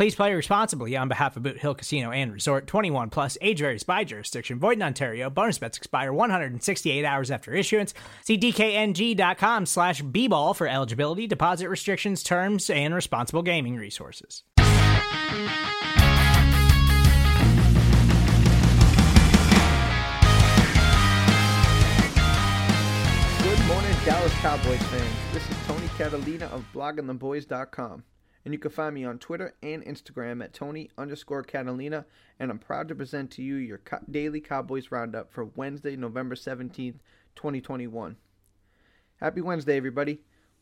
Please play responsibly on behalf of Boot Hill Casino and Resort 21 plus age varies by jurisdiction. Void in Ontario. Bonus bets expire 168 hours after issuance. See DKNG.com slash B ball for eligibility, deposit restrictions, terms, and responsible gaming resources. Good morning, Dallas Cowboys fans. This is Tony Catalina of bloggingtheboys.com. And you can find me on Twitter and Instagram at Tony underscore Catalina. And I'm proud to present to you your co- daily Cowboys roundup for Wednesday, November 17th, 2021. Happy Wednesday, everybody.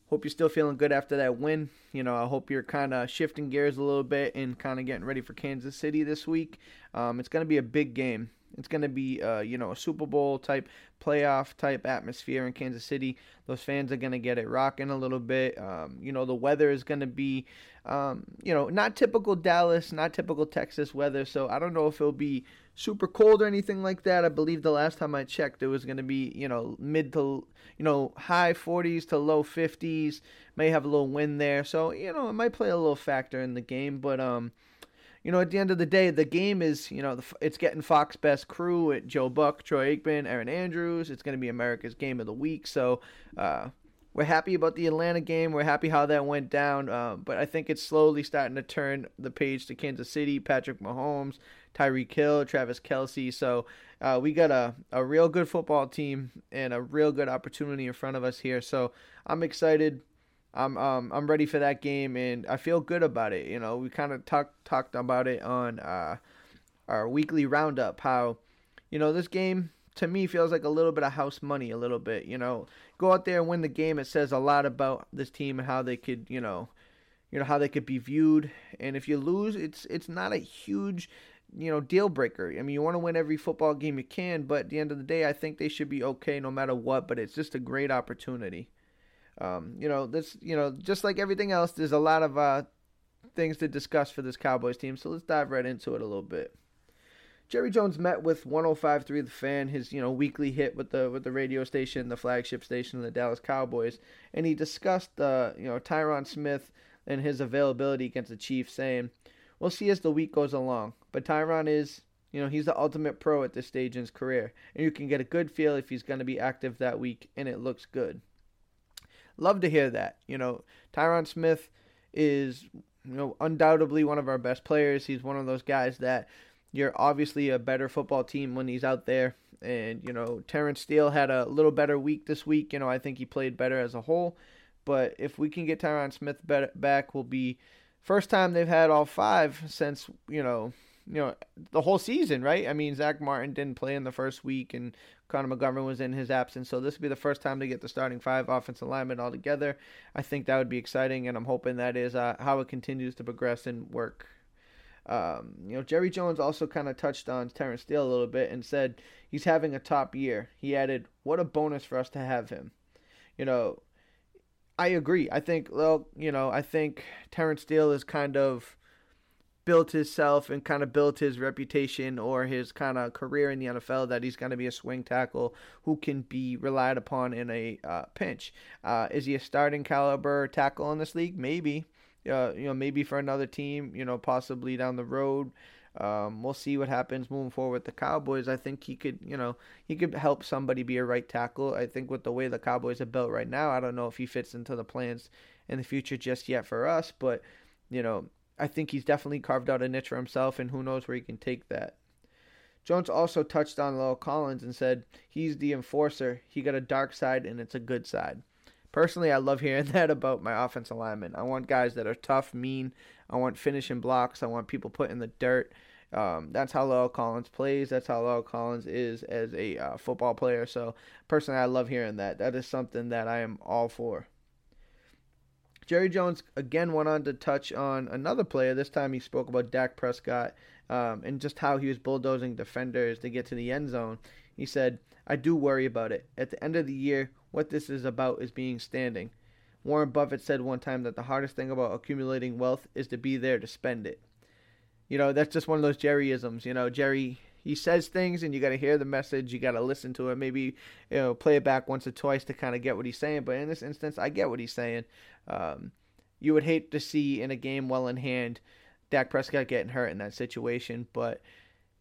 Hope you're still feeling good after that win. You know, I hope you're kind of shifting gears a little bit and kind of getting ready for Kansas City this week. Um, it's going to be a big game. It's going to be, uh, you know, a Super Bowl type, playoff type atmosphere in Kansas City. Those fans are going to get it rocking a little bit. Um, you know, the weather is going to be, um, you know, not typical Dallas, not typical Texas weather. So I don't know if it'll be super cold or anything like that. I believe the last time I checked, it was going to be, you know, mid to, you know, high 40s to low 50s. May have a little wind there. So, you know, it might play a little factor in the game. But, um, you know, at the end of the day, the game is, you know, the, it's getting Fox Best Crew at Joe Buck, Troy Aikman, Erin Andrews. It's going to be America's Game of the Week. So uh, we're happy about the Atlanta game. We're happy how that went down. Uh, but I think it's slowly starting to turn the page to Kansas City, Patrick Mahomes, Tyreek Hill, Travis Kelce. So uh, we got a, a real good football team and a real good opportunity in front of us here. So I'm excited. I'm um I'm ready for that game and I feel good about it. You know, we kind of talked talked about it on uh, our weekly roundup. How, you know, this game to me feels like a little bit of house money. A little bit. You know, go out there and win the game. It says a lot about this team and how they could, you know, you know how they could be viewed. And if you lose, it's it's not a huge you know deal breaker. I mean, you want to win every football game you can, but at the end of the day, I think they should be okay no matter what. But it's just a great opportunity. Um, you know, this, you know, just like everything else, there's a lot of uh, things to discuss for this Cowboys team. So let's dive right into it a little bit. Jerry Jones met with 105.3 The Fan, his you know weekly hit with the with the radio station, the flagship station of the Dallas Cowboys, and he discussed uh, you know Tyron Smith and his availability against the Chiefs, saying, "We'll see as the week goes along, but Tyron is." You know, he's the ultimate pro at this stage in his career, and you can get a good feel if he's going to be active that week, and it looks good. Love to hear that. You know, Tyron Smith is, you know, undoubtedly one of our best players. He's one of those guys that you're obviously a better football team when he's out there. And, you know, Terrence Steele had a little better week this week. You know, I think he played better as a whole. But if we can get Tyron Smith back, will be first time they've had all five since, you know, you know the whole season, right? I mean, Zack Martin didn't play in the first week, and Connor McGovern was in his absence, so this would be the first time to get the starting five offensive linemen all together. I think that would be exciting, and I'm hoping that is uh, how it continues to progress and work. Um, you know, Jerry Jones also kind of touched on Terrence Steele a little bit and said he's having a top year. He added, "What a bonus for us to have him." You know, I agree. I think, well, you know, I think Terrence Steele is kind of built himself and kind of built his reputation or his kind of career in the NFL that he's going to be a swing tackle who can be relied upon in a uh, pinch. Uh, is he a starting caliber tackle in this league? Maybe. Uh, you know, maybe for another team. You know, possibly down the road. Um, we'll see what happens moving forward with the Cowboys. I think he could, you know, he could help somebody be a right tackle. I think with the way the Cowboys are built right now, I don't know if he fits into the plans in the future just yet for us, but you know, I think he's definitely carved out a niche for himself, and who knows where he can take that. Jones also touched on La'el Collins and said he's the enforcer. He got a dark side and it's a good side. Personally, I love hearing that about my offensive linemen. I want guys that are tough, mean. I want finishing blocks. I want people put in the dirt. Um, that's how La'el Collins plays. That's how La'el Collins is as a uh, football player. So, personally, I love hearing that. That is something that I am all for. Jerry Jones again went on to touch on another player. This time he spoke about Dak Prescott um, and just how he was bulldozing defenders to get to the end zone. He said, I do worry about it. At the end of the year, what this is about is being standing. Warren Buffett said one time that the hardest thing about accumulating wealth is to be there to spend it. You know, that's just one of those Jerryisms. You know, Jerry he says things and you got to hear the message you got to listen to it maybe you know play it back once or twice to kind of get what he's saying but in this instance i get what he's saying. Um, you would hate to see in a game well in hand Dak Prescott getting hurt in that situation but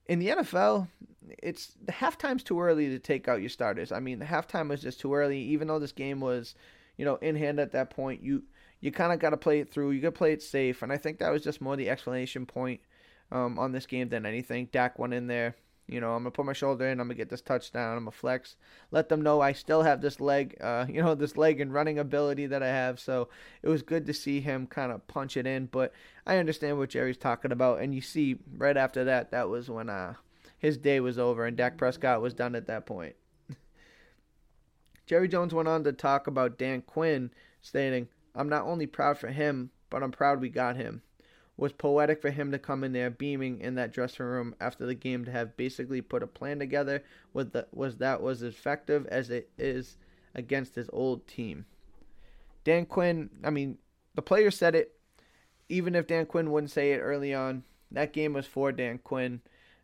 in the NFL it's the halftime's too early to take out your starters. I mean the halftime was just too early even though this game was you know in hand at that point you you kind of got to play it through you got to play it safe and i think that was just more the explanation point um, on this game than anything. Dak went in there. You know, I'm gonna put my shoulder in. I'm gonna get this touchdown. I'm gonna flex. Let them know I still have this leg. Uh, you know, this leg and running ability that I have. So it was good to see him kind of punch it in. But I understand what Jerry's talking about, and you see right after that, that was when uh his day was over, and Dak Prescott was done at that point. Jerry Jones went on to talk about Dan Quinn, stating, "I'm not only proud for him, but I'm proud we got him." Was poetic for him to come in there beaming in that dressing room after the game to have basically put a plan together with the, was that was effective as it is against his old team. Dan Quinn, I mean, the player said it. Even if Dan Quinn wouldn't say it early on, that game was for Dan Quinn.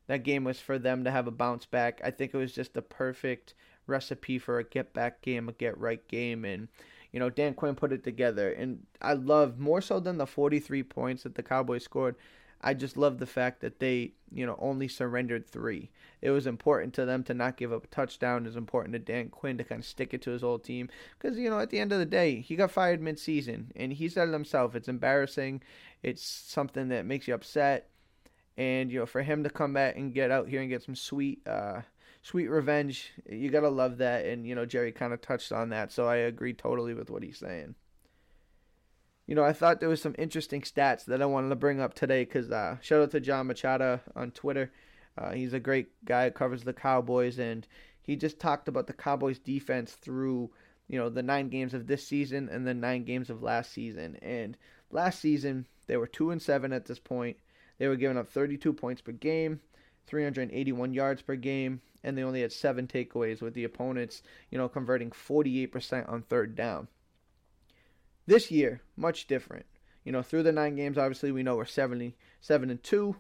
That game was for them to have a bounce back. I think it was just the perfect recipe for a get back game, a get right game, and you know, Dan Quinn put it together. And I love more so than the 43 points that the Cowboys scored. I just love the fact that they, you know, only surrendered three. It was important to them to not give up a touchdown. It was important to Dan Quinn to kind of stick it to his old team. Because, you know, at the end of the day, he got fired midseason. And he said it himself. It's embarrassing. It's something that makes you upset. And, you know, for him to come back and get out here and get some sweet, uh, sweet revenge. You gotta love that, and you know Jerry kind of touched on that, so I agree totally with what he's saying. You know, I thought there was some interesting stats that I wanted to bring up today because uh, shout out to Jon Machota on Twitter. Uh, he's a great guy, covers the Cowboys, and he just talked about the Cowboys' defense through you know the nine games of this season and the nine games of last season. And last season they were two and seven at this point. They were giving up 32 points per game, 381 yards per game, and they only had seven takeaways with the opponents, you know, converting 48% on third down. This year, much different. You know, through the nine games, obviously we know we're 77 and 2.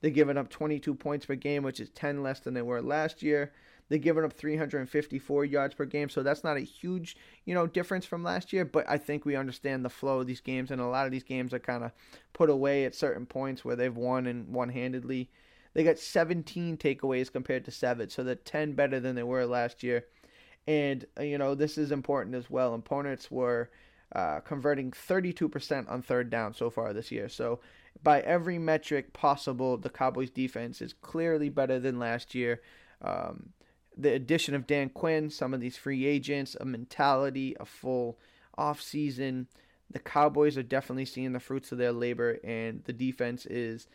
They're giving up 22 points per game, which is 10 less than they were last year. They're giving up 354 yards per game, so that's not a huge, you know, difference from last year. But I think we understand the flow of these games, and a lot of these games are kind of put away at certain points where they've won and one-handedly. They got 17 takeaways compared to seven, so they're 10 better than they were last year. And, uh, you know, this is important as well. Opponents were uh, converting 32% on third down so far this year. So, by every metric possible, the Cowboys' defense is clearly better than last year. Um, the addition of Dan Quinn, some of these free agents, a mentality, a full offseason. The Cowboys are definitely seeing the fruits of their labor, and the defense is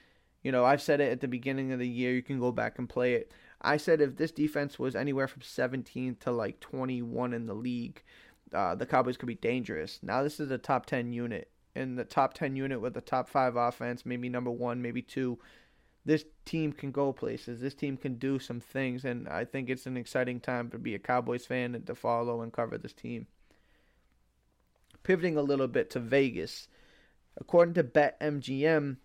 you know, I've said it at the beginning of the year. You can go back and play it. I said if this defense was anywhere from 17 to like 21 in the league, uh, the Cowboys could be dangerous. Now this is a top 10 unit, and the top 10 unit with the top five offense, maybe number one, maybe two. This team can go places. This team can do some things, and I think it's an exciting time to be a Cowboys fan and to follow and cover this team. Pivoting a little bit to Vegas, according to BetMGM,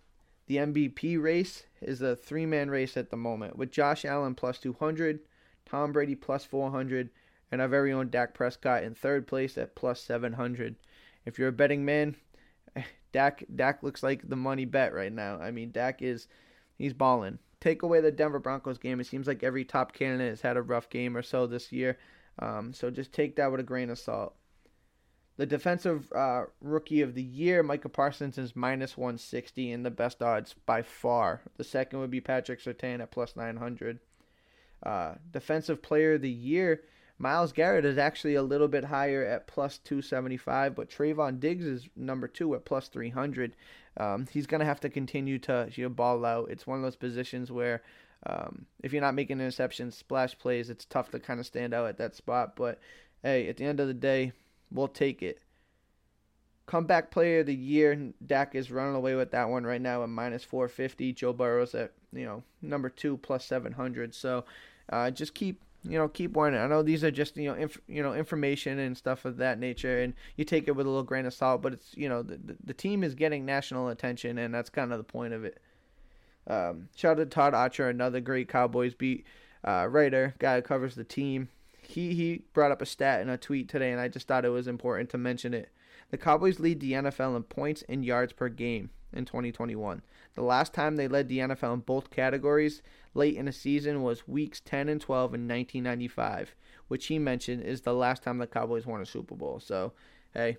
the MVP race is a three man race at the moment with Josh Allen plus 200, Tom Brady plus 400, and our very own Dak Prescott in third place at plus 700. If you're a betting man, Dak Dak looks like the money bet right now. I mean, Dak is he's balling. Take away the Denver Broncos game. It seems like every top candidate has had a rough game or so this year. Um, so just take that with a grain of salt. The defensive uh, rookie of the year, Micah Parsons, is minus 160 and the best odds by far. The second would be Patrick Surtain at plus 900. Uh, defensive player of the year, Myles Garrett is actually a little bit higher at plus 275, but Trevon Diggs is number two at plus 300. Um, he's going to have to continue to you know, ball out. It's one of those positions where um, if you're not making interceptions, splash plays, it's tough to kind of stand out at that spot. But hey, at the end of the day, we'll take it. Comeback player of the year, Dak is running away with that one right now at minus 450. Joe Burrow's at you know number two plus 700. So uh, just keep you know keep warning. I know these are just you know inf- you know information and stuff of that nature, and you take it with a little grain of salt. But it's you know the the, the team is getting national attention, and that's kind of the point of it. Um, shout out to Todd Archer, another great Cowboys beat uh, writer, guy who covers the team. He he brought up a stat in a tweet today, and I just thought it was important to mention it. The Cowboys lead the NFL in points and yards per game in 2021. The last time they led the NFL in both categories late in a season was weeks 10 and 12 in 1995, which he mentioned is the last time the Cowboys won a Super Bowl. So, hey,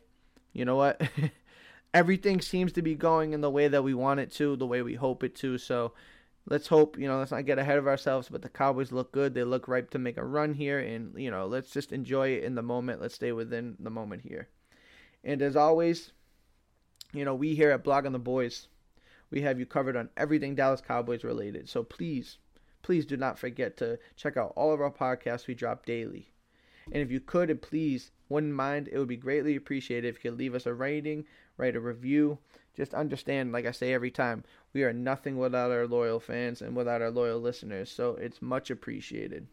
you know what? Everything seems to be going in the way that we want it to, the way we hope it to. So, let's hope, you know, let's not get ahead of ourselves, but the Cowboys look good. They look ripe to make a run here. And, you know, let's just enjoy it in the moment. Let's stay within the moment here. And as always, you know, we here at Blogging the Boys, we have you covered on everything Dallas Cowboys related. So please, please do not forget to check out all of our podcasts we drop daily. And if you could and please wouldn't mind, it would be greatly appreciated if you could leave us a rating, write a review. Just understand, like I say every time, we are nothing without our loyal fans and without our loyal listeners. So it's much appreciated.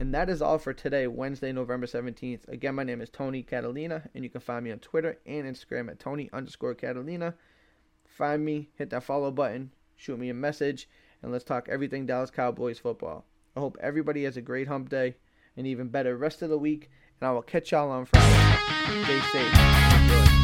And that is all for today, Wednesday, November 17th. Again, my name is Tony Catalina, and you can find me on Twitter and Instagram at Tony underscore Catalina. Find me, hit that follow button, shoot me a message, and let's talk everything Dallas Cowboys football. I hope everybody has a great hump day, and even better rest of the week, and I will catch y'all on Friday. Stay safe. Enjoy.